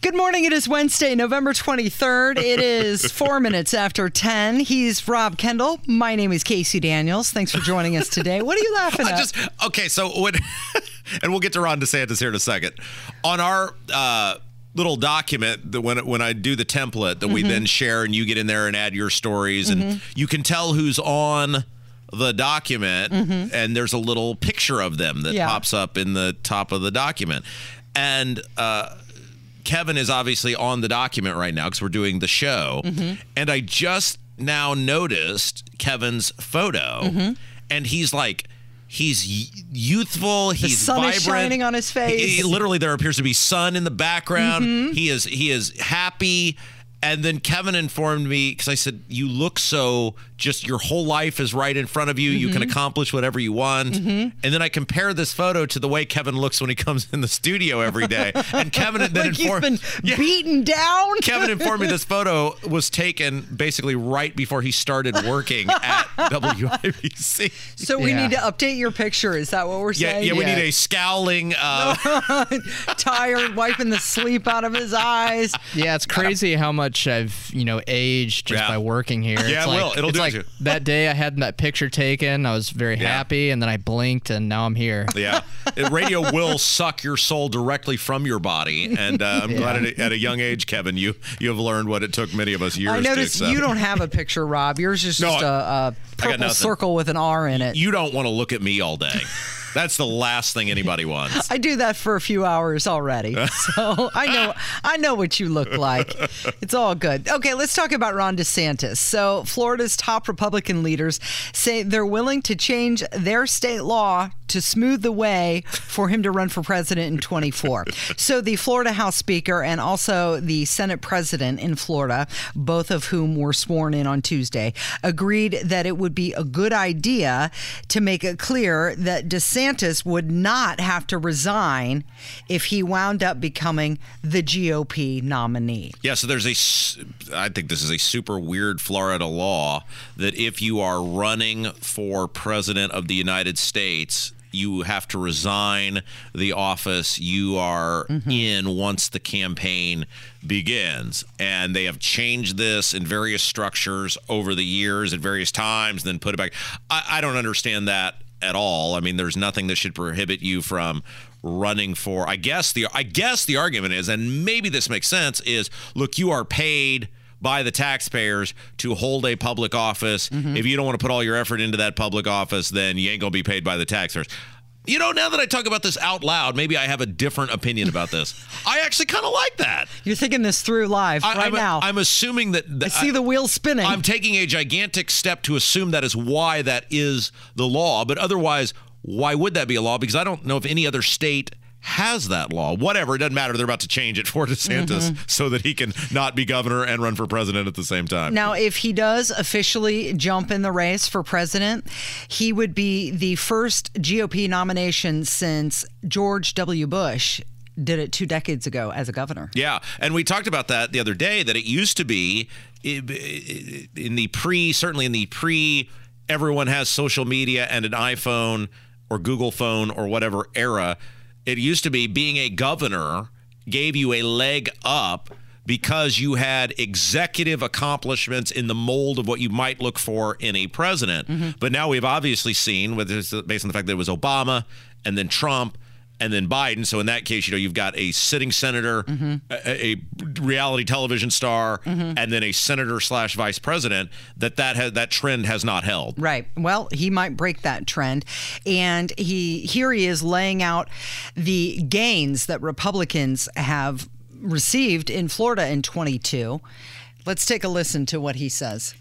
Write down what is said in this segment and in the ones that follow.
Good morning. It is Wednesday, November 23rd. It is four minutes after 10. He's Rob Kendall. My name is Casey Daniels. Thanks for joining us today. What are you laughing at? I just okay. So when, and we'll get to Ron DeSantis here in a second. On our uh, little document, that when when I do the template that we Mm-hmm. then share, and you get in there and add your stories, and you can tell who's on the document, and there's a little picture of them that Mm-hmm. Yeah. pops up in the top of the document, and. Uh, Kevin is obviously on the document right now because we're doing the show. Mm-hmm. And I just now noticed Kevin's photo, Mm-hmm. and he's like, he's youthful. he's sun is shining on his face. He- he- literally, there appears to be sun in the background. Mm-hmm. He is he is happy. And then Kevin informed me because I said, "You look so just your whole life is right in front of you. You Mm-hmm. can accomplish whatever you want." And then I compare this photo to the way Kevin looks when he comes in the studio every day. And Kevin then like he's informed been Yeah. beaten down. Kevin informed me this photo was taken basically right before he started working at WIBC. So we Yeah. need to update your picture. Is that what we're saying? yeah, yeah we Yeah. need a scowling. Uh, Tired, wiping the sleep out of his eyes. Yeah, it's crazy how much I've you know aged just Yeah. by working here. Yeah, it's it like, will. It'll it's do it like you. that day I had that picture taken. I was very Yeah. happy, and then I blinked, and now I'm here. yeah, radio will suck your soul directly from your body, and uh, I'm glad at a, at a young age, Kevin, you you have learned what it took many of us years. I noticed accept. you don't have a picture, Rob. Yours is No, just a, a purple circle with an R in it. You don't want to look at me all day. That's the last thing anybody wants. I do that for a few hours already. So I know I know what you look like. It's all good. Okay, let's talk about Ron DeSantis. So Florida's top Republican leaders say they're willing to change their state law to smooth the way for him to run for president in 24. so the Florida House Speaker and also the Senate President in Florida, both of whom were sworn in on Tuesday, agreed that it would be a good idea to make it clear that DeSantis would not have to resign if he wound up becoming the GOP nominee. Yeah, so there's a, I think this is a super weird Florida law that if you are running for president of the United States, you have to resign the office you are mm-hmm. in once the campaign begins. And they have changed this in various structures over the years at various times, then put it back. I, I don't understand that at all. I mean, there's nothing that should prohibit you from running for. I guess the I guess the argument is, and maybe this makes sense, is look, you are paid by the taxpayers to hold a public office. Mm-hmm. If you don't want to put all your effort into that public office, then you ain't gonna be paid by the taxpayers. You know, now that I talk about this out loud, maybe I have a different opinion about this. I actually kind of like that. You're thinking this through live I, right I'm, now. I'm assuming that. I see the wheel spinning. I'm taking a gigantic step to assume that is why that is the law. But otherwise, why would that be a law? Because I don't know if any other state has that law. Whatever, it doesn't matter. They're about to change it for DeSantis mm-hmm. so that he can not be governor and run for president at the same time. Now, if he does officially jump in the race for president, he would be the first GOP nomination since George W. Bush did it two decades ago as a governor. Yeah, and we talked about that the other day. That it used to be in the pre, certainly in the pre, everyone has social media and an iPhone or Google phone or whatever era. It used to be being a governor gave you a leg up because you had executive accomplishments in the mold of what you might look for in a president. Mm-hmm. But now we've obviously seen, with this, based on the fact that it was Obama and then Trump and then Biden. So in that case, you know, you've got a sitting senator, mm-hmm. a, a reality television star, mm-hmm. and then a senator slash vice president. That that has that trend has not held. Right. Well, he might break that trend. And he here he is laying out the gains that Republicans have received in Florida in 22. Let's take a listen to what he says.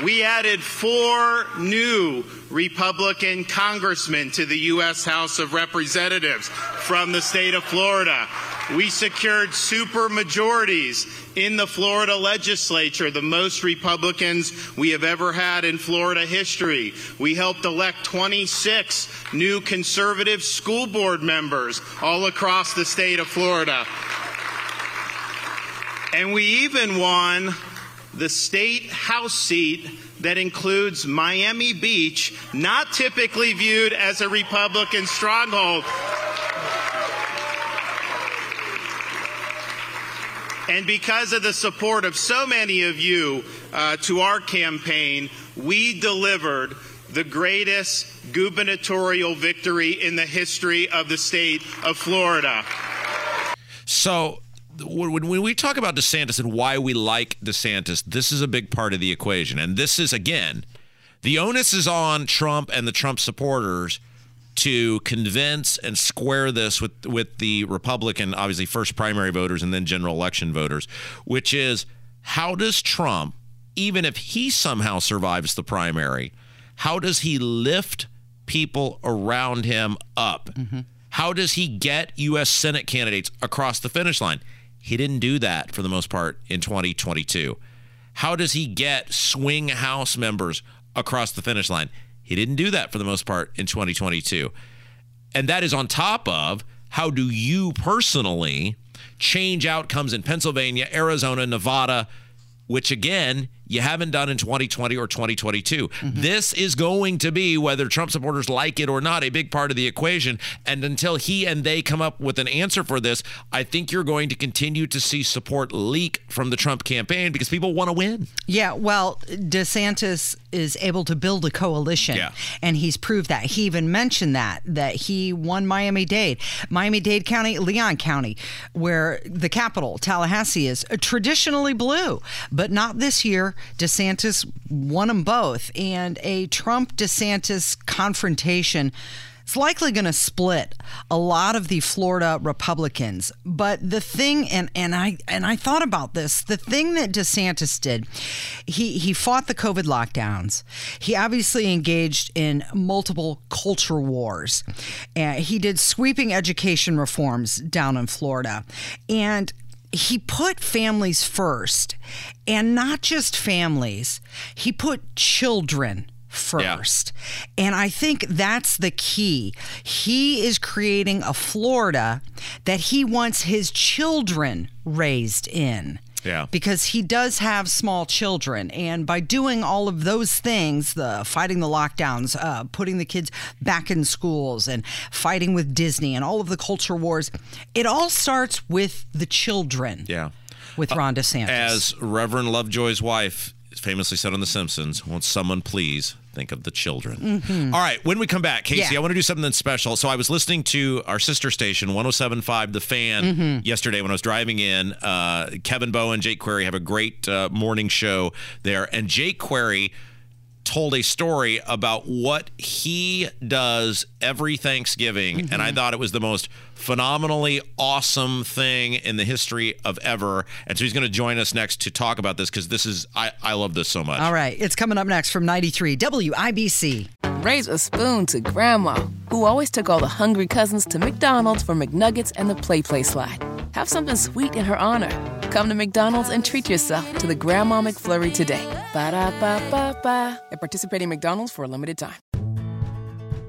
We added four new Republican congressmen to the U.S. House of Representatives from the state of Florida. We secured super majorities in the Florida legislature, the most Republicans we have ever had in Florida history. We helped elect 26 new conservative school board members all across the state of Florida. And we even won the state House seat that includes Miami Beach, not typically viewed as a Republican stronghold. And because of the support of so many of you uh, to our campaign, we delivered the greatest gubernatorial victory in the history of the state of Florida. So, when we talk about DeSantis and why we like DeSantis, this is a big part of the equation. And this is, again, the onus is on Trump and the Trump supporters to convince and square this with with the Republican, obviously first primary voters and then general election voters, which is how does Trump, even if he somehow survives the primary, how does he lift people around him up? Mm-hmm. How does he get U.S. Senate candidates across the finish line? He didn't do that for the most part in 2022. How does he get swing House members across the finish line? He didn't do that for the most part in 2022. And that is on top of how do you personally change outcomes in Pennsylvania, Arizona, Nevada, which again, you haven't done in 2020 or 2022. Mm-hmm. This is going to be, whether Trump supporters like it or not, a big part of the equation. And until he and they come up with an answer for this, I think you're going to continue to see support leak from the Trump campaign because people want to win. Yeah, well, DeSantis is able to build a coalition, yeah. and he's proved that. He even mentioned that that he won Miami Dade, Miami Dade County, Leon County, where the capital Tallahassee is traditionally blue, but not this year. DeSantis won them both. And a Trump DeSantis confrontation it's likely going to split a lot of the Florida Republicans. But the thing, and, and I and I thought about this, the thing that DeSantis did, he he fought the COVID lockdowns. He obviously engaged in multiple culture wars. Uh, he did sweeping education reforms down in Florida, and he put families first and not just families he put children first yeah. and i think that's the key he is creating a florida that he wants his children raised in yeah. Because he does have small children. And by doing all of those things, the fighting the lockdowns, uh, putting the kids back in schools and fighting with Disney and all of the culture wars, it all starts with the children. Yeah. With Ron DeSantis. As Reverend Lovejoy's wife famously said on The Simpsons, won't someone please think of the children. Mm-hmm. All right, when we come back, Casey, Yeah. I want to do something special. So I was listening to our sister station, 1075 The Fan, Mm-hmm. yesterday when I was driving in. Uh, Kevin Bowen, Jake Query have a great uh, morning show there. And Jake Query told a story about what he does every Thanksgiving. And Mm-hmm. I thought it was the most phenomenally awesome thing in the history of ever. And so he's going to join us next to talk about this because this is, I, I love this so much. All right. It's coming up next from 93 WIBC. Raise a spoon to Grandma, who always took all the hungry cousins to McDonald's for McNuggets and the Play Play slide. Have something sweet in her honor. Come to McDonald's and treat yourself to the Grandma McFlurry today. Ba da ba ba ba. At participating McDonald's for a limited time.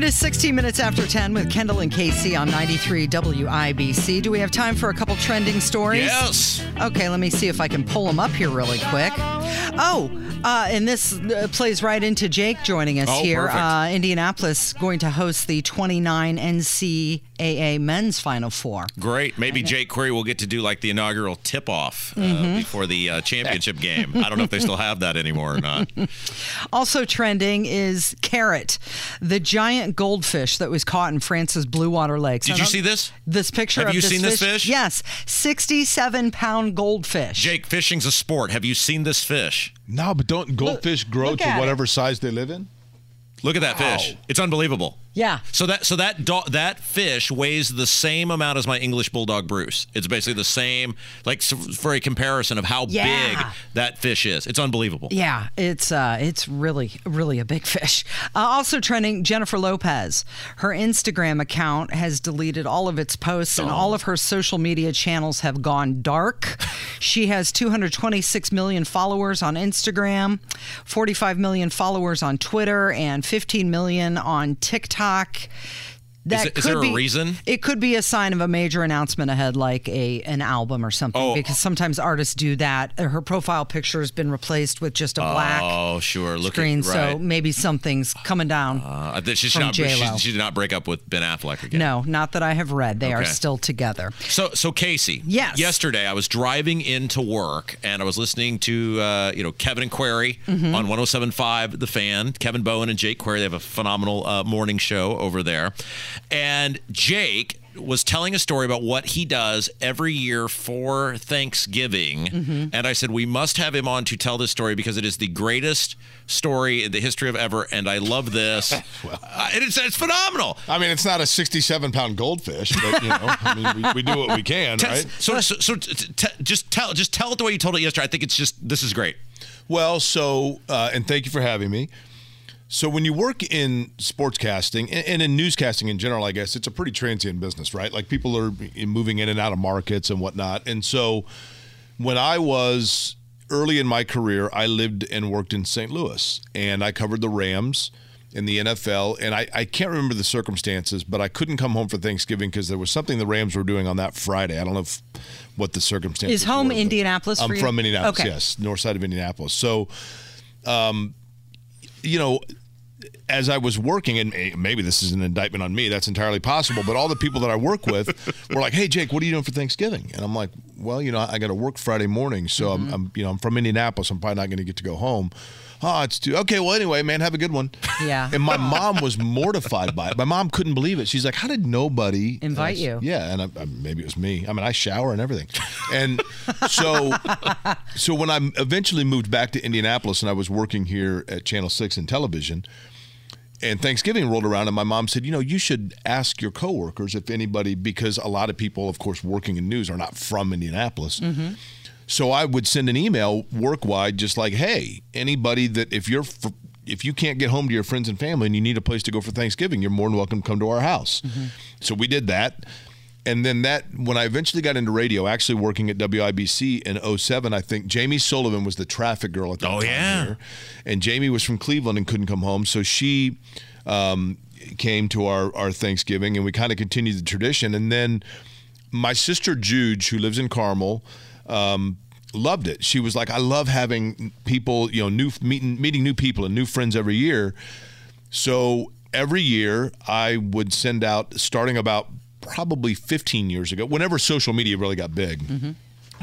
It is 16 minutes after 10 with Kendall and Casey on 93 WIBC. Do we have time for a couple trending stories? Yes. Okay, let me see if I can pull them up here really quick. Oh, Uh, and this uh, plays right into Jake joining us Oh, here. Uh, Indianapolis going to host the 29 NCAA men's Final Four. Great. Maybe Jake Query will get to do like the inaugural tip off uh, Mm-hmm. before the uh, championship game. I don't know if they still have that anymore or not. Also trending is carrot, the giant goldfish that was caught in France's Blue Water Lakes. Did you see this? This picture Have you this seen this fish? Yes, 67 pound goldfish. Jake, fishing's a sport. Have you seen this fish? No, but don't goldfish grow look to at it. whatever size they live in? Look at that fish. It's unbelievable. Yeah. So that so that do- that fish weighs the same amount as my English bulldog Bruce. It's basically the same, like for a comparison of how Yeah. big that fish is. It's unbelievable. Yeah, it's uh, it's really really a big fish. Uh, also trending, Jennifer Lopez. Her Instagram account has deleted all of its posts, and all of her social media channels have gone dark. She has 226 million followers on Instagram, 45 million followers on Twitter, and 15 million on TikTok talk. That is could there a be, reason? It could be a sign of a major announcement ahead, like a an album or something, Oh. because sometimes artists do that. Her profile picture has been replaced with just a black Oh, sure. Look screen, at so maybe something's coming down. Uh, she, from not, she, J.Lo. she did not break up with Ben Affleck again. no, not that I have read. They are still together. So, so Casey. Yes. Yesterday, I was driving into work and I was listening to uh, you know Kevin and Query Mm-hmm. on 107.5 The Fan. Kevin Bowen and Jake Query. They have a phenomenal uh, morning show over there, and Jake was telling a story about what he does every year for Thanksgiving. Mm-hmm. And I said, we must have him on to tell this story because it is the greatest story in the history of ever. And I love this. Uh, and it's, it's phenomenal. I mean, it's not a 67 pound goldfish, but, you know, I mean, we, we do what we can, Tell- right? So, so, so t- t- just tell, just tell it the way you told it yesterday. I think it's just this is great. Well, so, uh, and thank you for having me. So, when you work in sportscasting and, and in newscasting in general, I guess it's a pretty transient business, right? Like people are moving in and out of markets and whatnot. And so, when I was early in my career, I lived and worked in St. Louis and I covered the Rams in the NFL. And I, I can't remember the circumstances, but I couldn't come home for Thanksgiving because there was something the Rams were doing on that Friday. I don't know if, what the circumstances Is home were, Indianapolis I'm from Indianapolis, Okay. yes, north side of Indianapolis. So, um, you know, as I was working, and eh, maybe this is an indictment on me, that's entirely possible, but all the people that I work with were like, hey, Jake, what are you doing for Thanksgiving? And I'm like, well, you know, I got to work Friday morning. So I'm, mm-hmm. I'm, you know, I'm from Indianapolis. I'm probably not going to get to go home. Oh, it's too, okay. Well, anyway, man, have a good one. Yeah. And my mom was mortified by it. My mom couldn't believe it. She's like, how did nobody Invite else- you. Yeah. And I, I, maybe it was me. I mean, I shower and everything. And so, so when I eventually moved back to Indianapolis and I was working here at Channel 6 in television, and Thanksgiving rolled around, and my mom said, "You know, you should ask your coworkers if anybody, because a lot of people, of course, working in news are not from Indianapolis. Mm-hmm. So I would send an email work wide, just like, "Hey, anybody that if you're f- if you can't get home to your friends and family and you need a place to go for Thanksgiving, you're more than welcome to come to our house." Mm-hmm. So we did that. And then that, when I eventually got into radio, actually working at WIBC in 07, I think Jamie Sullivan was the traffic girl at that Oh, time yeah. here. And Jamie was from Cleveland and couldn't come home. So she um, came to our, our Thanksgiving and we kind of continued the tradition. And then my sister Juge, who lives in Carmel, um, loved it. She was like, I love having people, you know, new meeting, meeting new people and new friends every year. So every year I would send out, starting about probably 15 years ago, whenever social media really got big, mm-hmm.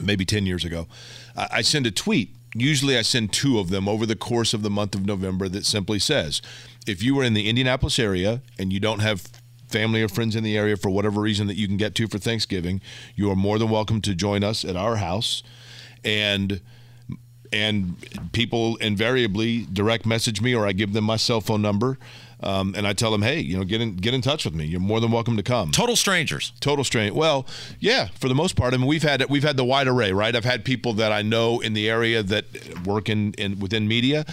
maybe 10 years ago, I, I send a tweet. Usually I send two of them over the course of the month of November that simply says, if you are in the Indianapolis area and you don't have family or friends in the area for whatever reason that you can get to for Thanksgiving, you are more than welcome to join us at our house. And and people invariably direct message me or I give them my cell phone number um, and I tell them, hey, you know, get in get in touch with me. You're more than welcome to come. Total strangers. Total strain. Well, yeah, for the most part. I mean, we've had we've had the wide array, right? I've had people that I know in the area that work in, in within media.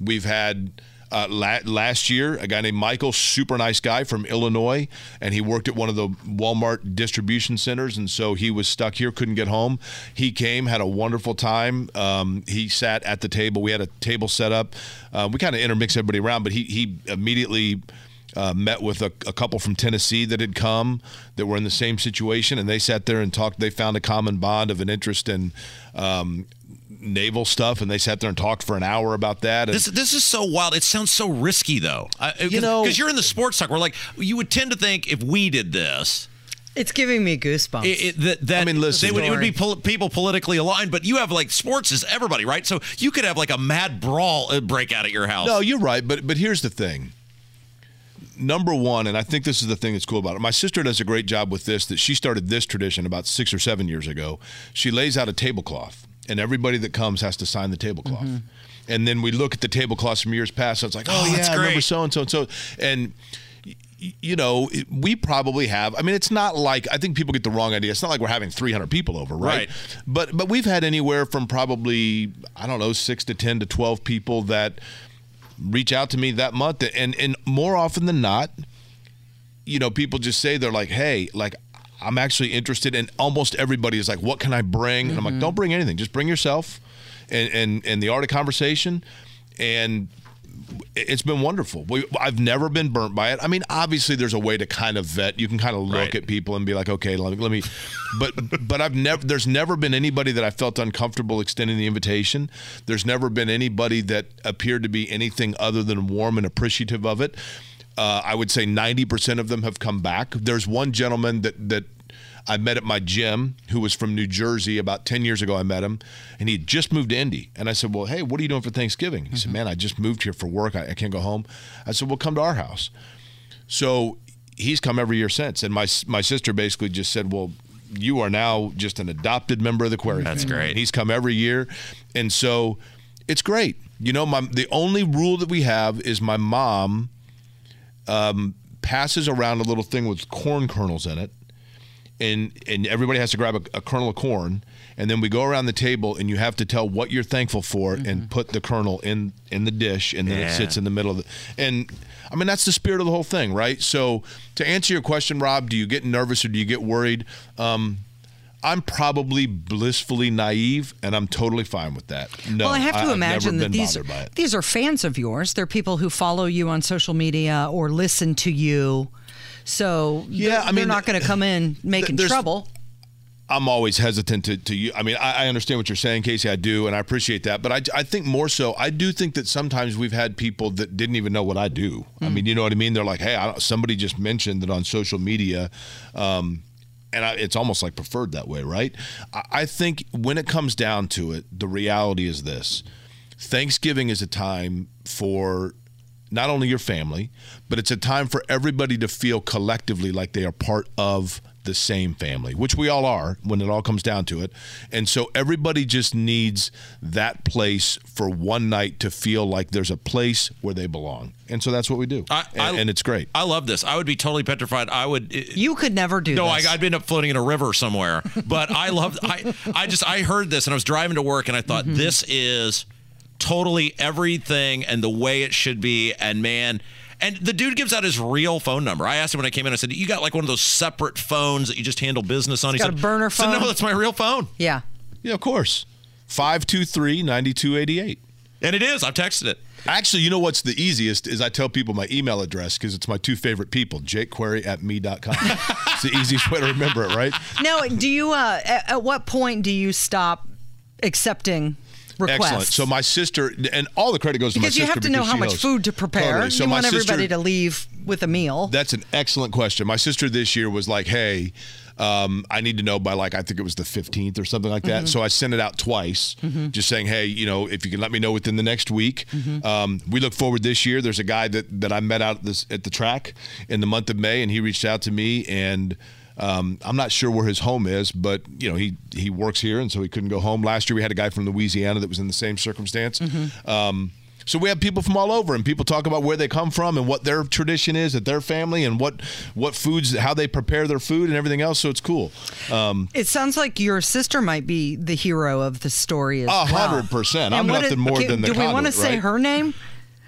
We've had uh, la- last year a guy named Michael, super nice guy from Illinois, and he worked at one of the Walmart distribution centers, and so he was stuck here, couldn't get home. He came, had a wonderful time. Um, he sat at the table. We had a table set up. Uh, we kind of intermix everybody around, but he he immediately Uh, met with a, a couple from Tennessee that had come that were in the same situation, and they sat there and talked. They found a common bond of an interest in um, naval stuff, and they sat there and talked for an hour about that. And This this is so wild. It sounds so risky though. I, You know- because you're in the sports talk. We're like you would tend to think if we did this, It's giving me goosebumps. it, it, that, that I mean, listen- they would, it would be pol- people politically aligned. But you have like sports is everybody, right? So you could have like a mad brawl uh, break out at your house. No, you're right, but but here's the thing. Number one, and I think this is the thing that's cool about it. My sister does a great job with this. That she started this tradition about six or seven years ago. She lays out a tablecloth, and everybody that comes has to sign the tablecloth. Mm-hmm. And then we look at the tablecloths from years past. So it's like, oh, Oh, yeah, I remember so and so and so. And you know, we probably have. I mean, it's not like I think people get the wrong idea. It's not like we're having 300 people over, right? Right. But but we've had anywhere from probably I don't know six to 10 to 12 people that reach out to me that month, and and more often than not, you know, people just say they're like, hey, like. I'm actually interested, and almost everybody is like, "What can I bring?" And I'm like, mm-hmm. "Don't bring anything. Just bring yourself, and and and the art of conversation." And it's been wonderful. We, I've never been burnt by it. I mean, obviously, there's a way to kind of vet. You can kind of look Right. at people and be like, okay, let me, let me. But but I've never. There's never been anybody that I felt uncomfortable extending the invitation. There's never been anybody that appeared to be anything other than warm and appreciative of it. Uh, I would say 90% of them have come back. There's one gentleman that that I met at my gym who was from New Jersey about 10 years ago. I met him and he had just moved to Indy. And I said, Well, hey, what are you doing for Thanksgiving? He said, Man, I just moved here for work. I, I can't go home. I said, Well, come to our house. So he's come every year since. And my my sister basically just said, Well, you are now just an adopted member of the Query That's family. great. He's come every year. And so it's great. You know, my the only rule that we have is my mom um, passes around a little thing with corn kernels in it and and everybody has to grab a, a kernel of corn and then we go around the table and you have to tell what you're thankful for and put the kernel in in the dish and then it sits in the middle of the and I mean that's the spirit of the whole thing right so to answer your question Rob do you get nervous or do you get worried um I'm probably blissfully naive, and I'm totally fine with that. No, well, I have to I've imagine that these bothered by it. these are fans of yours. They're people who follow you on social media or listen to you. So Yeah, they're, I they're not going to come in making trouble. I'm always hesitant to, to you. I mean, I, I understand what you're saying, Casey. I do, and I appreciate that. But I, I think more so, I do think that sometimes we've had people that didn't even know what I do. I mean, you know what I mean? They're like, hey, I don't, somebody just mentioned that on social media. Um, and I, it's almost like preferred that way, right? I, I think when it comes down to it, the reality is this Thanksgiving is a time for not only your family, but it's a time for everybody to feel collectively like they are part of the same family, which we all are when it all comes down to it. And so everybody just needs that place for one night to feel like there's a place where they belong. And so that's what we do. I- and, I- and it's great. I love this. I would be totally petrified. I would. You could never do No, I, this. I'd end up floating in a river somewhere. But I love. I I just I heard this and I was driving to work and I thought mm-hmm. this is totally everything and the way it should be. And man. And the dude gives out his real phone number. I asked him when I came in. I said, "You got like one of those separate phones that you just handle business on?" He's he got said, a burner phone. said, no, that's my real phone. yeah. yeah, of course. 523 9288. And it is. I've texted it. Actually, you know what's the easiest is I tell people my email address because it's my two favorite people, jakequery at me.com. it's the easiest way to remember it, right? Now, do you? Uh, at, at what point do you stop accepting requests? Excellent. So my sister, and all the credit goes to my because you have to know how much food to prepare. Totally. So you my want sister- everybody to leave with a meal. That's an excellent question. My sister this year was like, "Hey, um, I need to know by like I think it was the 15th or something like that." Mm-hmm. So I sent it out twice, just saying, "Hey, you know, if you can let me know within the next week." Mm-hmm. Um, we look forward this year. There's a guy that that I met out at this at the track in the month of May, and he reached out to me and. Um, I'm not sure where his home is, but you know he he works here, and so he couldn't go home. Last year we had a guy from Louisiana that was in the same circumstance. Um, so we have people from all over, and people talk about where they come from and what their tradition is at their family, and what what foods, how they prepare their food, and everything else. So it's cool. Um, It sounds like your sister might be the hero of the story A hundred percent. I'm nothing is- more okay, than the Do we want to say right? her name?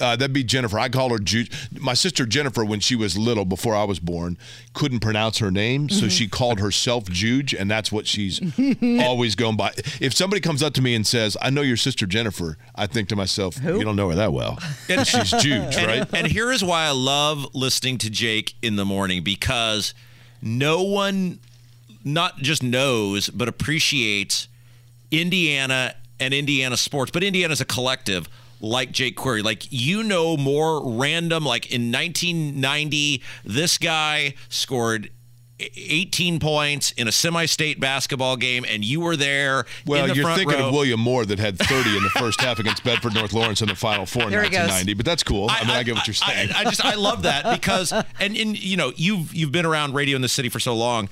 Uh, that'd be Jennifer. I call her Juge. My sister Jennifer, when she was little, before I was born, couldn't pronounce her name, so she called herself Juge, and that's what she's always going by. If somebody comes up to me and says, "I know your sister Jennifer," I think to myself, "You don't know her that well." And- she's Juge, And, right? and here is why I love listening to Jake in the morning because no one not just knows but appreciates Indiana and Indiana sports, but Indiana's a collective like Jake Query. Like you know more random like in 1990 this guy scored 18 points in a semi-state basketball game and you were there Well, in the you're front thinking row. of William Moore that had 30 in the first half against Bedford North Lawrence in the Final Four in There goes. 1990. But that's cool. I, mean, I, get what you're saying. I, I just I love that because and and you know you've you've been around radio in the city for so long.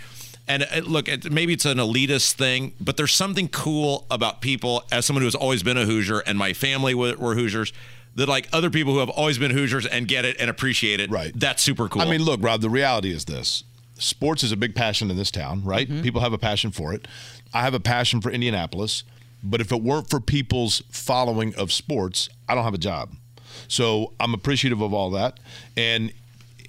And uh, look, it, maybe it's an elitist thing, but there's something cool about people. As someone who has always been a Hoosier, and my family were, were Hoosiers, that like other people who have always been Hoosiers and get it and appreciate it. Right. That's super cool. I mean, look, Rob, the reality is this sports is a big passion in this town, right? Mm-hmm. People have a passion for it. I have a passion for Indianapolis, but if it weren't for people's following of sports, I don't have a job. So I'm appreciative of all that. And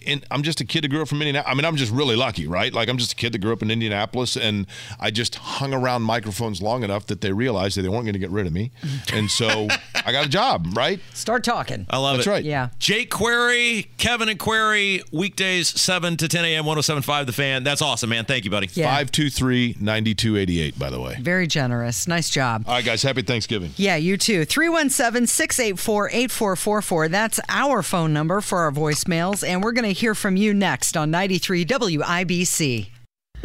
and I'm just a kid that grew up from Indianapolis. I mean, I'm just really lucky, right? Like I'm just a kid that grew up in Indianapolis, and I just hung around microphones long enough that they realized that they weren't going to get rid of me, and so I got a job, right? Start talking. I love That's it. That's right. Yeah. Jake Query, Kevin and Query, weekdays 7 to 10 a.m. 1075 The Fan. That's awesome, man. Thank you, buddy. Yeah. 523 9288, by the way. Very generous. Nice job. All right, guys, happy Thanksgiving. Yeah, you too. 317 684 8444. That's our phone number for our voicemails. And we're going to hear from you next on 93 WIBC.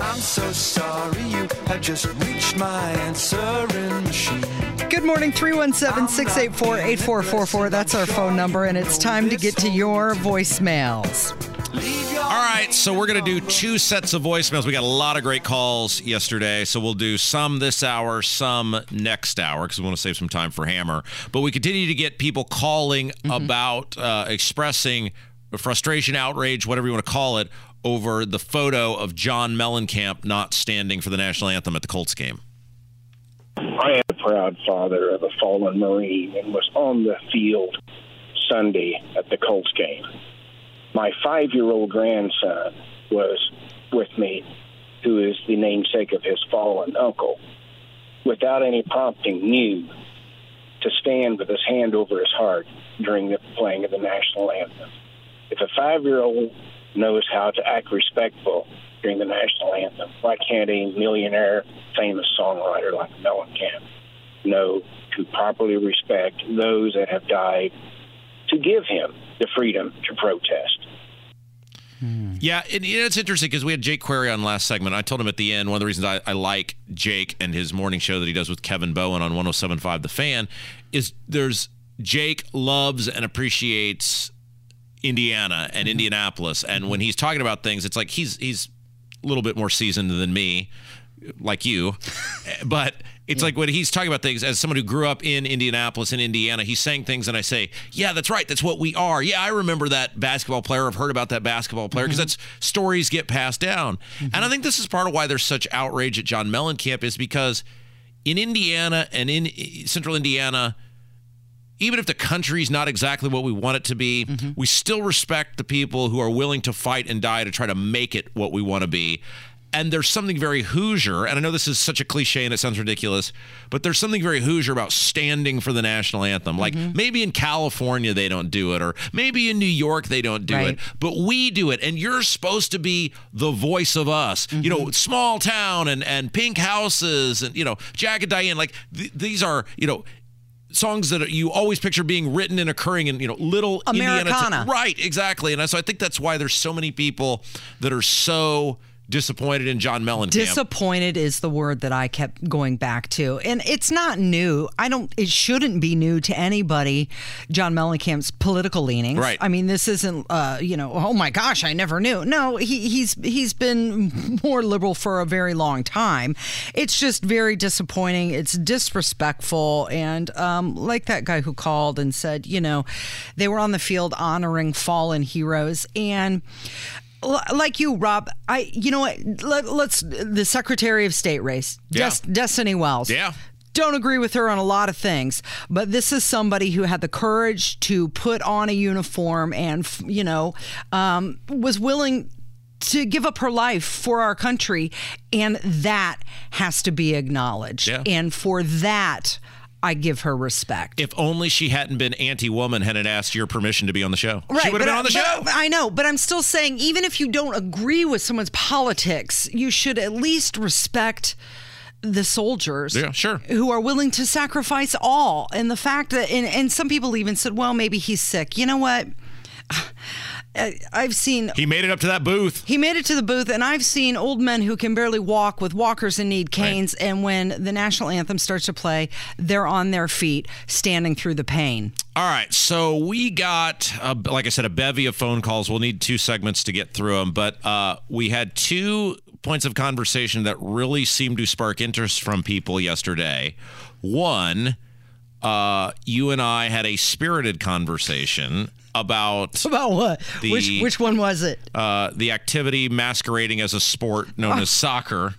I'm so sorry you have just reached my answering machine. Good morning, 317 684 8444. That's our phone number. And it's time to get to your voicemails. All right, so we're going to do two sets of voicemails. We got a lot of great calls yesterday, so we'll do some this hour, some next hour, because we want to save some time for Hammer. But we continue to get people calling about uh, expressing frustration, outrage, whatever you want to call it, over the photo of John Mellencamp not standing for the national anthem at the Colts game. I am a proud father of a fallen Marine and was on the field Sunday at the Colts game. My five year old grandson was with me, who is the namesake of his fallen uncle, without any prompting, knew to stand with his hand over his heart during the playing of the national anthem. If a five year old knows how to act respectful during the national anthem, why can't a millionaire, famous songwriter like Mellencamp know to properly respect those that have died to give him the freedom to protest? Hmm. Yeah, and you know, it's interesting because we had Jake Query on last segment. I told him at the end one of the reasons I, I like Jake and his morning show that he does with Kevin Bowen on 1075 The Fan is there's Jake loves and appreciates Indiana and mm-hmm. Indianapolis. And when he's talking about things, it's like he's he's a little bit more seasoned than me, like you. but it's like when he's talking about things as someone who grew up in Indianapolis and Indiana, he's saying things and I say, "Yeah, that's right. That's what we are. Yeah, I remember that basketball player. I've heard about that basketball player because mm-hmm. that's stories get passed down." Mm-hmm. And I think this is part of why there's such outrage at John Mellencamp is because in Indiana and in eh, Central Indiana, even if the country's not exactly what we want it to be, mm-hmm. we still respect the people who are willing to fight and die to try to make it what we want to be. And there's something very Hoosier, and I know this is such a cliche and it sounds ridiculous, but there's something very Hoosier about standing for the national anthem. Like mm-hmm. maybe in California they don't do it, or maybe in New York they don't do Right. it, but we do it. And you're supposed to be the voice of us. You know, mm-hmm. small town and, and pink houses and, you know, Jack and Diane. Like th- these are, you know, songs that you always picture being written and occurring in you know little Indiana Americana. right exactly and so I think that's why there's so many people that are so disappointed in John Mellencamp Disappointed is the word that I kept going back to. And it's not new. I don't it shouldn't be new to anybody John Mellencamp's political leanings. Right. I mean, this isn't uh, you know, oh my gosh, I never knew. No, he, he's he's been more liberal for a very long time. It's just very disappointing. It's disrespectful and um, like that guy who called and said, you know, they were on the field honoring fallen heroes and like you, Rob, I you know what? Let, let's the Secretary of State race, Yeah. Des- Destiny Wells. Yeah. don't agree with her on a lot of things, but this is somebody who had the courage to put on a uniform and, you know, um, was willing to give up her life for our country. And that has to be acknowledged. Yeah. And for that, I give her respect. If only she hadn't been anti-woman, hadn't asked your permission to be on the show. she would have been I- on the show. I know, but I'm still saying, even if you don't agree with someone's politics, you should at least respect the soldiers Yeah, sure. who are willing to sacrifice all and the fact that and, and some people even said well maybe he's sick you know what i've seen He made it up to that booth. he made it to the booth, and I've seen old men who can barely walk with walkers and need canes. And when the national anthem starts to play, they're on their feet, standing through the pain. All right, so we got, uh, like I said, a bevy of phone calls. We'll need two segments to get through them, but uh, we had two points of conversation that really seemed to spark interest from people yesterday. One, uh, you and I had a spirited conversation about About what? The- which which one was it? uh, the activity masquerading as a sport known as soccer.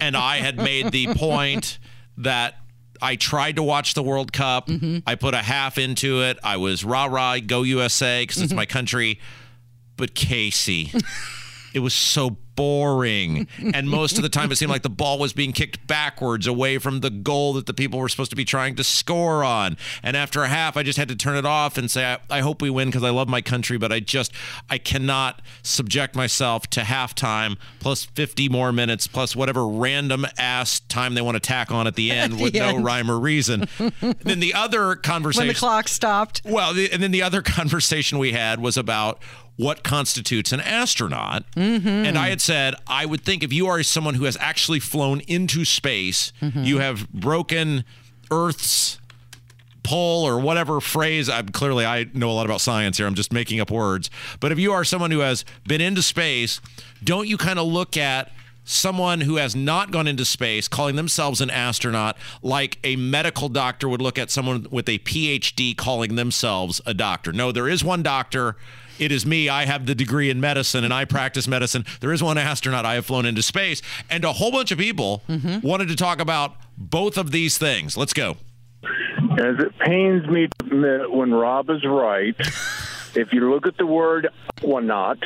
And I had made the point that I tried to watch the World Cup. I put a half into it. I was rah rah, go USA, because it's my country. But Casey, it was so boring. And most of the time, it seemed like the ball was being kicked backwards away from the goal that the people were supposed to be trying to score on. And after a half, I just had to turn it off and say, I, I hope we win because I love my country, but I just, I cannot subject myself to halftime plus 50 more minutes plus whatever random ass time they want to tack on at the end with no rhyme or reason. then the other conversation. When the clock stopped. Well, the, and then the other conversation we had was about what constitutes an astronaut. Mm-hmm. And I had said, I would think if you are someone who has actually flown into space, mm-hmm. you have broken Earth's pull or whatever phrase. I'm clearly I know a lot about science here. I'm just making up words. But if you are someone who has been into space, don't you kind of look at someone who has not gone into space calling themselves an astronaut like a medical doctor would look at someone with a PhD calling themselves a doctor. No, there is one doctor. It is me. I have the degree in medicine and I practice medicine. There is one astronaut. I have flown into space. And a whole bunch of people mm-hmm. wanted to talk about both of these things. Let's go. As it pains me to admit when Rob is right, if you look at the word aquanaut,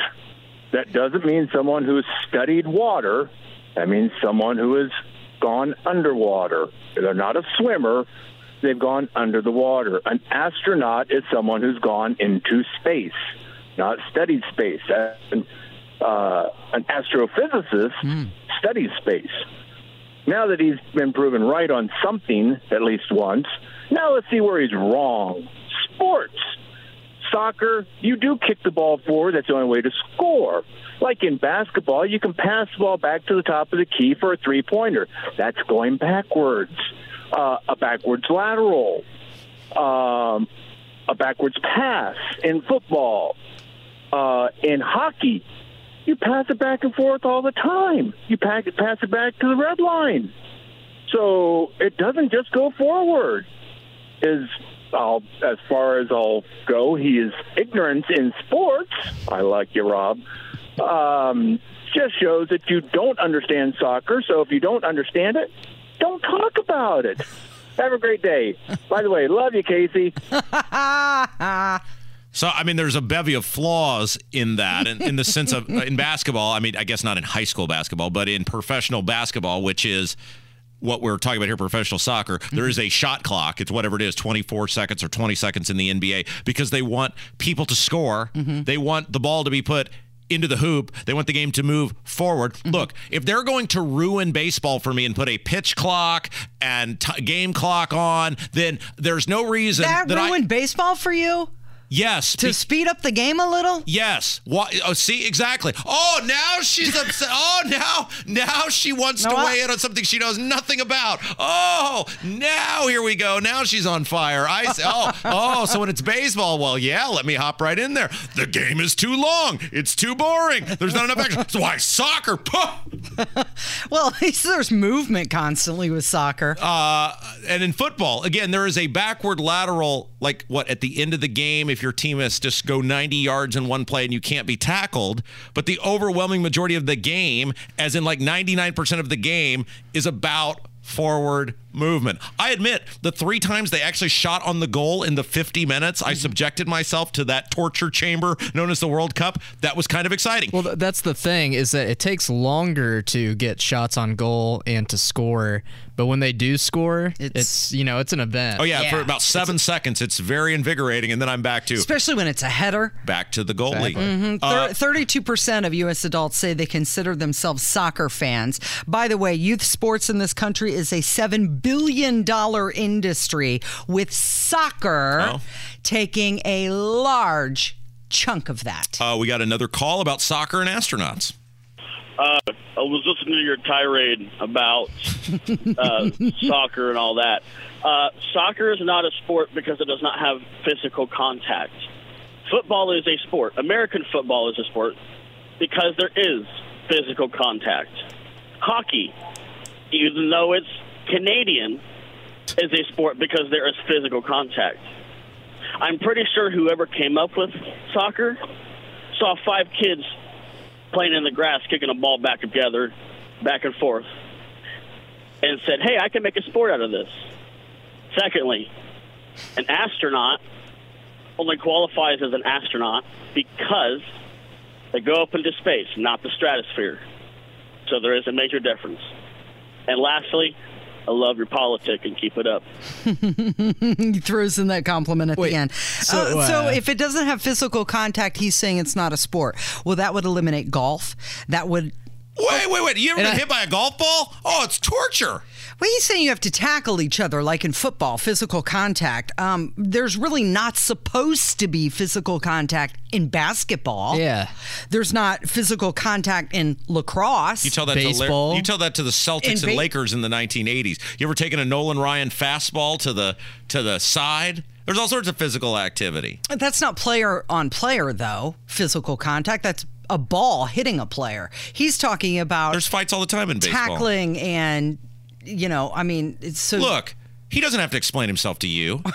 that doesn't mean someone who's studied water. That means someone who has gone underwater. They're not a swimmer. They've gone under the water. An astronaut is someone who's gone into space, not studied space. And, uh, an astrophysicist studies space. Now that he's been proven right on something at least once, now let's see where he's wrong. Sports. Soccer, you do kick the ball forward. That's the only way to score. Like in basketball, you can pass the ball back to the top of the key for a three pointer. That's going backwards. Uh, a backwards lateral. Um, a backwards pass in football. Uh, in hockey, you pass it back and forth all the time. You pass it, pass it back to the red line. So it doesn't just go forward. Is I'll, as far as I'll go, he is ignorance in sports. I like you, Rob. Um, just shows that you don't understand soccer. So if you don't understand it, don't talk about it. Have a great day. By the way, love you, Casey. So, I mean, there's a bevy of flaws in that, in, in the sense of in basketball. I mean, I guess not in high school basketball, but in professional basketball, which is what we're talking about here, professional soccer. There is a mm-hmm. shot clock. It's whatever it is, 24 seconds or 20 seconds in the NBA, because they want people to score. Mm-hmm. They want the ball to be put into the hoop. They want the game to move forward. Mm-hmm. Look, if they're going to ruin baseball for me and put a pitch clock and t- game clock on, then there's no reason That, that I. ruined baseball for you? Yes, To speed up the game a little? Yes. Why? Oh, see exactly. Oh, now she's upset. Oh, now now she wants No, to I- weigh in on something she knows nothing about. Oh, now here we go. Now she's on fire. I see. Oh, oh. So when it's baseball, well, yeah. Let me hop right in there. The game is too long. It's too boring. There's not enough action. So why soccer? Well, at least there's movement constantly with soccer. Uh, and in football, again, there is a backward lateral, like what at the end of the game, if your team has just go 90 yards in one play and you can't be tackled. But the overwhelming majority of the game, as in like 99% of the game, is about forward movement. I admit the three times they actually shot on the goal in the 50 minutes, I subjected myself to that torture chamber known as the World Cup. That was kind of exciting. Well, th- that's the thing is that it takes longer to get shots on goal and to score. But when they do score, it's, you know it's an event. Oh yeah, for about seven seconds, it's very invigorating, and then I'm back to Especially when it's a header. back to the goalie. Mhm. Uh, Thir- 32% of U.S. adults say they consider themselves soccer fans. By the way, youth sports in this country is a $7 billion industry, with soccer Oh. taking a large chunk of that. uh, we got another call about soccer and astronauts. Uh, I was listening to your tirade about uh, soccer and all that. Uh, soccer is not a sport because it does not have physical contact. Football is a sport. American football is a sport because there is physical contact. Hockey, even though it's Canadian, is a sport because there is physical contact. I'm pretty sure whoever came up with soccer saw five kids playing in the grass, kicking a ball back together, back and forth, and said, "Hey, I can make a sport out of this." Secondly, an astronaut only qualifies as an astronaut because they go up into space, not the stratosphere. So there is a major difference. And lastly, I love your politic and keep it up. he throws in that compliment at the end. so, Uh, so uh, if it doesn't have physical contact, he's saying it's not a sport. Well, that would eliminate golf. That would. Wait, wait, wait! You ever And been I- hit by a golf ball? Oh, it's torture. Well, he's saying you have to tackle each other like in football, physical contact. Um, there's really not supposed to be physical contact in basketball. Yeah. There's not physical contact in lacrosse. You tell that to La- you tell that to the Celtics In and Lakers in the 1980s. You ever taken a Nolan Ryan fastball to the to the side? There's all sorts of physical activity. That's not player on player, though, physical contact. That's a ball hitting a player. He's talking about. There's fights all the time in baseball. Tackling and, you know, I mean, it's so. Look, he doesn't have to explain himself to you.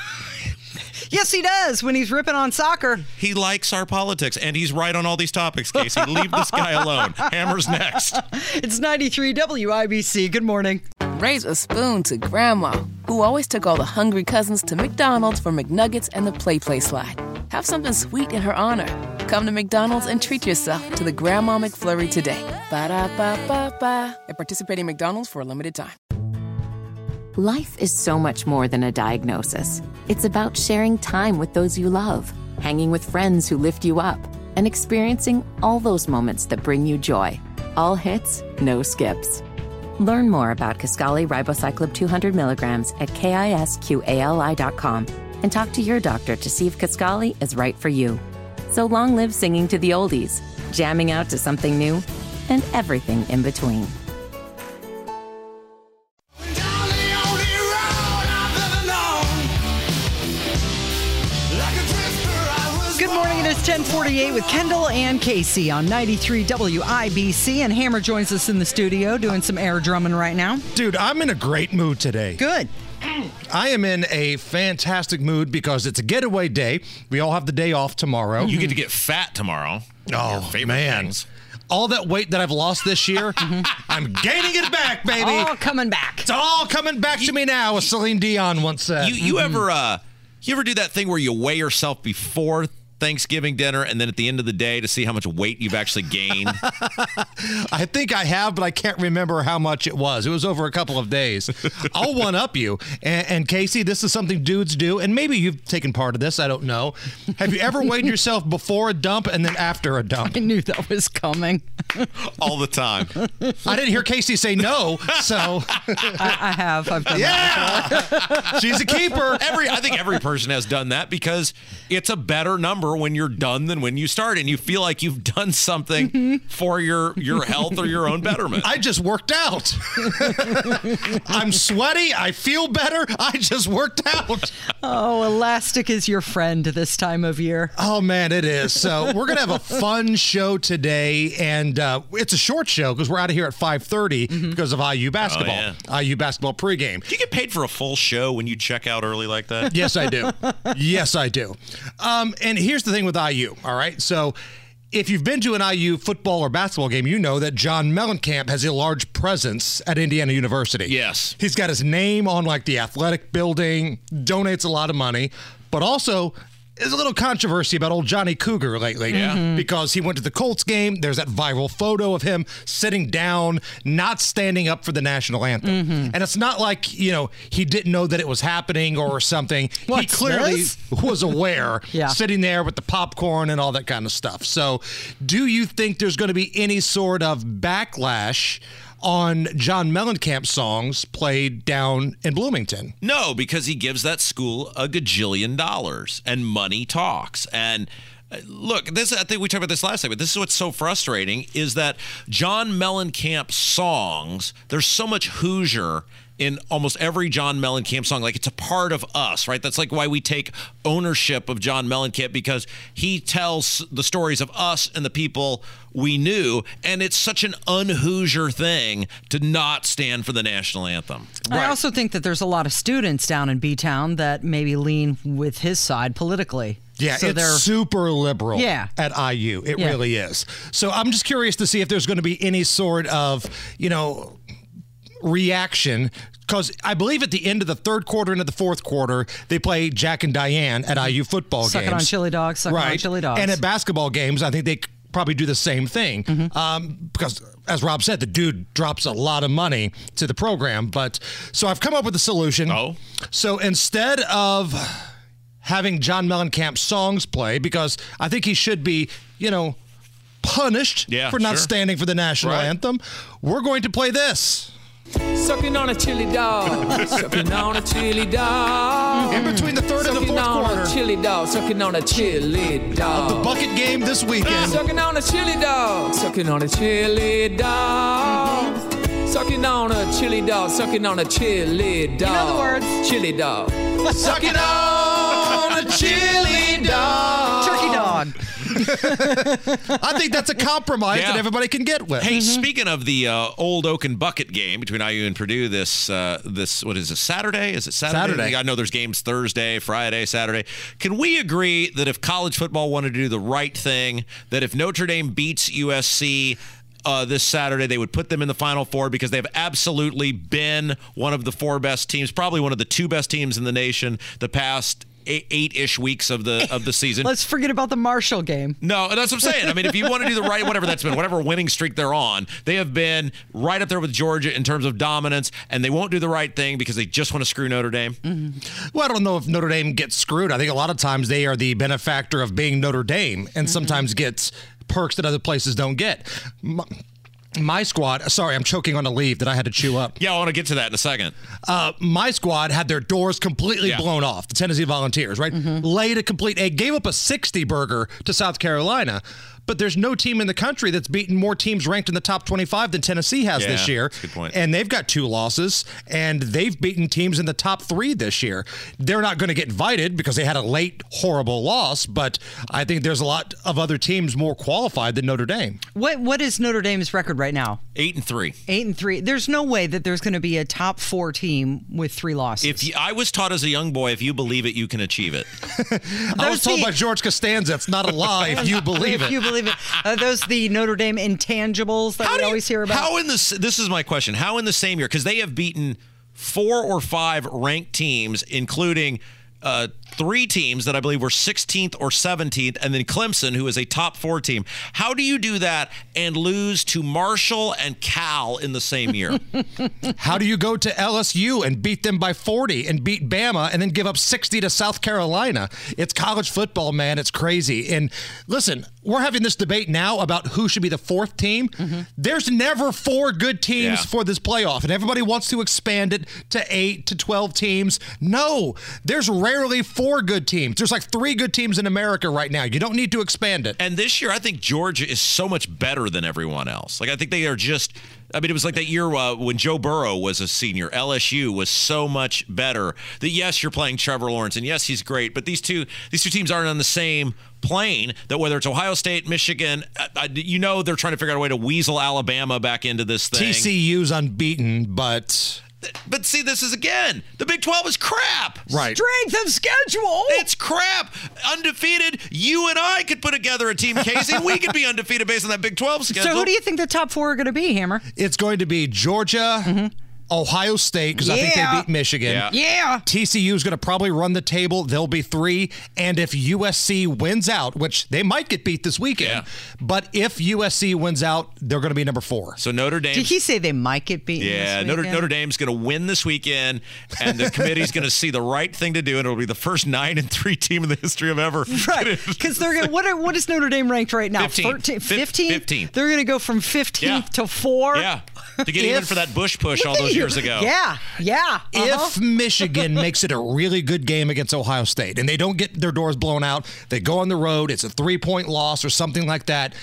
Yes, he does when he's ripping on soccer. He likes our politics, and he's right on all these topics, Casey. Leave this guy alone. Hammer's next. It's 93 WIBC. Good morning. Raise a spoon to Grandma, who always took all the hungry cousins to McDonald's for McNuggets and the Play Play slide. Have something sweet in her honor. Come to McDonald's and treat yourself to the Grandma McFlurry today. Ba da ba ba ba. At participating McDonald's for a limited time. Life is so much more than a diagnosis. It's about sharing time with those you love, hanging with friends who lift you up, and experiencing all those moments that bring you joy. All hits, no skips. Learn more about Kisqali Ribociclib 200 milligrams at kisqali.com and talk to your doctor to see if Kisqali is right for you. So long live singing to the oldies, jamming out to something new, and everything in between. Good morning. It is 1048 with Kendall and Casey on 93 WIBC. And Hammer joins us in the studio doing some air drumming right now. Dude, I'm in a great mood today. Good. I am in a fantastic mood because it's a getaway day. We all have the day off tomorrow. You get to get fat tomorrow. Oh, favorite man. things. All that weight that I've lost this year, I'm gaining it back, baby. All coming back. It's all coming back to me now, as Celine Dion once said. You you ever uh you ever do that thing where you weigh yourself before Thanksgiving dinner and then at the end of the day to see how much weight you've actually gained? I think I have, but I can't remember how much it was. It was over a couple of days. I'll one up you. And, and Casey, this is something dudes do, and maybe you've taken part of this. I don't know. Have you ever weighed yourself before a dump and then after a dump? I knew that was coming. All the time. I didn't hear Casey say no, so I, I have. I've done yeah, she's a keeper. Every I think every person has done that because it's a better number when you're done than when you start and you feel like you've done something for your your health or your own betterment. I just worked out. I'm sweaty. I feel better. I just worked out. Oh, elastic is your friend this time of year. Oh man, it is. So we're gonna have a fun show today, and uh, it's a short show because we're out of here at 5:30 because of IU basketball. IU basketball pregame. Do you get paid for a full show when you check out early like that? Yes, I do. yes, I do. Um, and here's the thing with IU. All right, so if you've been to an IU football or basketball game, you know that John Mellencamp has a large presence at Indiana University. Yes. He's got his name on like the athletic building, donates a lot of money, but also there's a little controversy about old Johnny Cougar lately. Yeah. Mm-hmm. Because he went to the Colts game. There's that viral photo of him sitting down, not standing up for the national anthem. Mm-hmm. And it's not like, you know, he didn't know that it was happening or something. he clearly this? was aware, Yeah. sitting there with the popcorn and all that kind of stuff. So, do you think there's going to be any sort of backlash on John Mellencamp songs played down in Bloomington? No, because he gives that school a gajillion dollars and money talks. And uh, look, this I think we talked about this last time, but this is what's so frustrating is that John Mellencamp songs, there's so much Hoosier in almost every John Mellencamp song. Like it's a part of us, right? That's like why we take ownership of John Mellencamp because he tells the stories of us and the people we knew. And it's such an un-Hoosier thing to not stand for the national anthem. I also think that there's a lot of students down in B Town that maybe lean with his side politically. Yeah, so it's super liberal Yeah. at IU. It Yeah. really is. So I'm just curious to see if there's going to be any sort of, you know, reaction because I believe at the end of the third quarter into the fourth quarter they play Jack and Diane at IU football Suck it games. on chili dogs, suck it on right. chili dogs. And at basketball games, I think they probably do the same thing Mm-hmm. um, because, as Rob said, the dude drops a lot of money to the program. But so I've come up with a solution. Oh. So instead of having John Mellencamp songs play because I think he should be, you know, punished Yeah, for not sure. standing for the national Right. anthem. We're going to play this. Sucking on a chili dog, sucking on a chili dog. In between the third and the Sucking fourth on quarter. a chili dog, sucking on a chili dog. Of The bucket game this weekend. Sucking on a chili dog, sucking on a chili dog. Sucking on a chili dog, sucking on a chili dog. know the words. Chili dog. Sucking on I think that's a compromise Yeah. that everybody can get with. Hey, speaking of the uh, old Oaken bucket game between IU and Purdue, this uh, this what is it? Saturday? Is it Saturday? Saturday. I know there's games Thursday, Friday, Saturday. Can we agree that if college football wanted to do the right thing, that if Notre Dame beats USC? Uh, this Saturday, they would put them in the Final Four because they've absolutely been one of the four best teams, probably one of the two best teams in the nation the past eight- eight-ish weeks of the of the season. Let's forget about the Marshall game. No, that's what I'm saying. I mean, if you want to do the right, whatever that's been, whatever winning streak they're on, they have been right up there with Georgia in terms of dominance, and they won't do the right thing because they just want to screw Notre Dame. Mm-hmm. Well, I don't know if Notre Dame gets screwed. I think a lot of times they are the benefactor of being Notre Dame and mm-hmm. sometimes gets perks that other places don't get. My, my squad, sorry, I'm choking on a leaf that I had to chew up. Yeah, I want to get to that in a second. Uh, my squad had their doors completely Yeah. blown off. The Tennessee Volunteers, right? Laid a complete egg, gave up a 60 burger to South Carolina. But there's no team in the country that's beaten more teams ranked in the top 25 than Tennessee has this year. that's a good point. And they've got two losses, and they've beaten teams in the top three this year. They're not going to get invited because they had a late, horrible loss, but I think there's a lot of other teams more qualified than Notre Dame. What what is Notre Dame's record right now? Eight and three. Eight and three. There's no way that there's going to be a top four team with three losses. If you, I was taught as a young boy, if you believe it, you can achieve it. I was told the- by George Costanza, it's not a lie if you believe if it. you believe it, are those the Notre Dame intangibles that we do you- always hear about? How in this? This is my question. How in the same year? Because they have beaten four or five ranked teams, including uh, three teams that I believe were 16th or 17th, and then Clemson, who is a top four team. How do you do that and lose to Marshall and Cal in the same year? How do you go to LSU and beat them by 40 and beat Bama and then give up 60 to South Carolina? It's college football, man. It's crazy. And listen, we're having this debate now about who should be the fourth team. Mm-hmm. There's never four good teams Yeah. for this playoff, and everybody wants to expand it to eight to 12 teams. No, there's rarely four good teams. There's like three good teams in America right now. You don't need to expand it. And this year, I think Georgia is so much better than everyone else. Like, I think they are just. I mean, it was like that year uh, when Joe Burrow was a senior. LSU was so much better. That yes, you're playing Trevor Lawrence, and yes, he's great. But these two, these two teams aren't on the same plane. That whether it's Ohio State, Michigan, uh, uh, you know, they're trying to figure out a way to weasel Alabama back into this thing. TCU's unbeaten, but But see, this is again the Big 12 is crap. Right. Strength of schedule. It's crap. Undefeated. You and I could put together a team, Casey. and we could be undefeated based on that Big 12 schedule. So who do you think the top four are going to be, Hammer? It's going to be Georgia, mm-hmm. Ohio State, because I think they beat Michigan. Yeah. Yeah. TCU is going to probably run the table. They'll be three. And if USC wins out, which they might get beat this weekend, Yeah. but if USC wins out, they're going to be number four. So Notre Dame. Did he say they might get beat? Yeah, this Notre, weekend? Notre Dame's going to win this weekend, and the committee's going to see the right thing to do, and it'll be the first nine and three team in the history of ever. Right, because they're gonna. What, are- what is Notre Dame ranked right now? 15th. 13 Fif- 15th? 15th. They're going to go from 15th Yeah. to four. Yeah, to get even If- for that Bush push all those years ago. Yeah, yeah. uh-huh. If Michigan makes it a really good game against Ohio State and they don't get their doors blown out, they go on the road, it's a three point loss or something like that.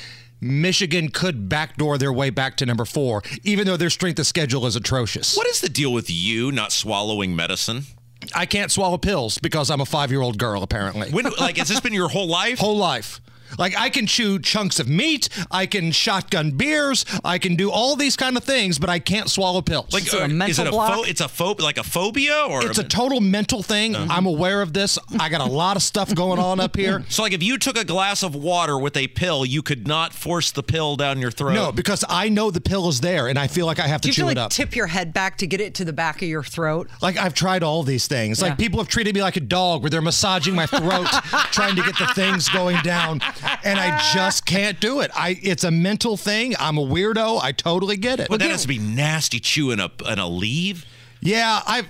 Michigan could backdoor their way back to number four, even though their strength of schedule is atrocious. What is the deal with you not swallowing medicine? I can't swallow pills because I'm a five year old girl, apparently. When, like, has this been your whole life? Whole life. Like I can chew chunks of meat, I can shotgun beers, I can do all these kind of things, but I can't swallow pills. Like, Is it a uh, mental is it a block? pho- it's a pho- like a phobia, or it's a total mental thing. I'm aware of this. I got a lot of stuff going on up here. so like if you took a glass of water with a pill, you could not force the pill down your throat. No, because I know the pill is there, and I feel like I have Do to you chew feel it like up. tip your head back to get it to the back of your throat? Like I've tried all these things. Yeah. Like people have treated me like a dog, where they're massaging my throat, trying to get the things going down, and I just can't do it. I it's a mental thing. I'm a weirdo. I totally get it. but that has to be nasty chewing up an leaf. Yeah, I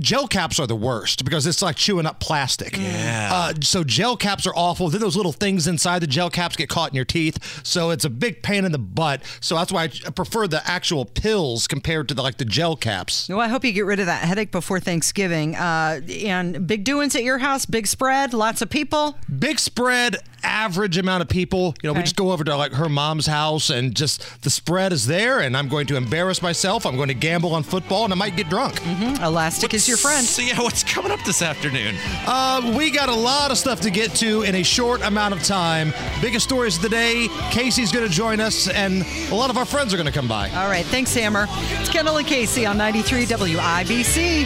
gel caps are the worst because it's like chewing up plastic. Yeah. Uh, so gel caps are awful. Then those little things inside the gel caps get caught in your teeth. So it's a big pain in the butt. So that's why I prefer the actual pills compared to the, like the gel caps. Well, I hope you get rid of that headache before Thanksgiving. Uh, and big doings at your house, big spread, lots of people. Big spread, average amount of people. You know, we just go over to like her mom's house and just the spread is there, and I'm going to embarrass myself. I'm going to gamble on football, and I might get drunk. Mm-hmm. Elastic is your friend. So yeah, what's coming up this afternoon? Uh, we got a lot of stuff to get to in a short amount of time. Biggest stories of the day. Casey's going to join us, and a lot of our friends are going to come by. All right, thanks, Hammer. It's Kendall and Casey on 93 WIBC.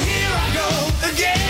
Here I go again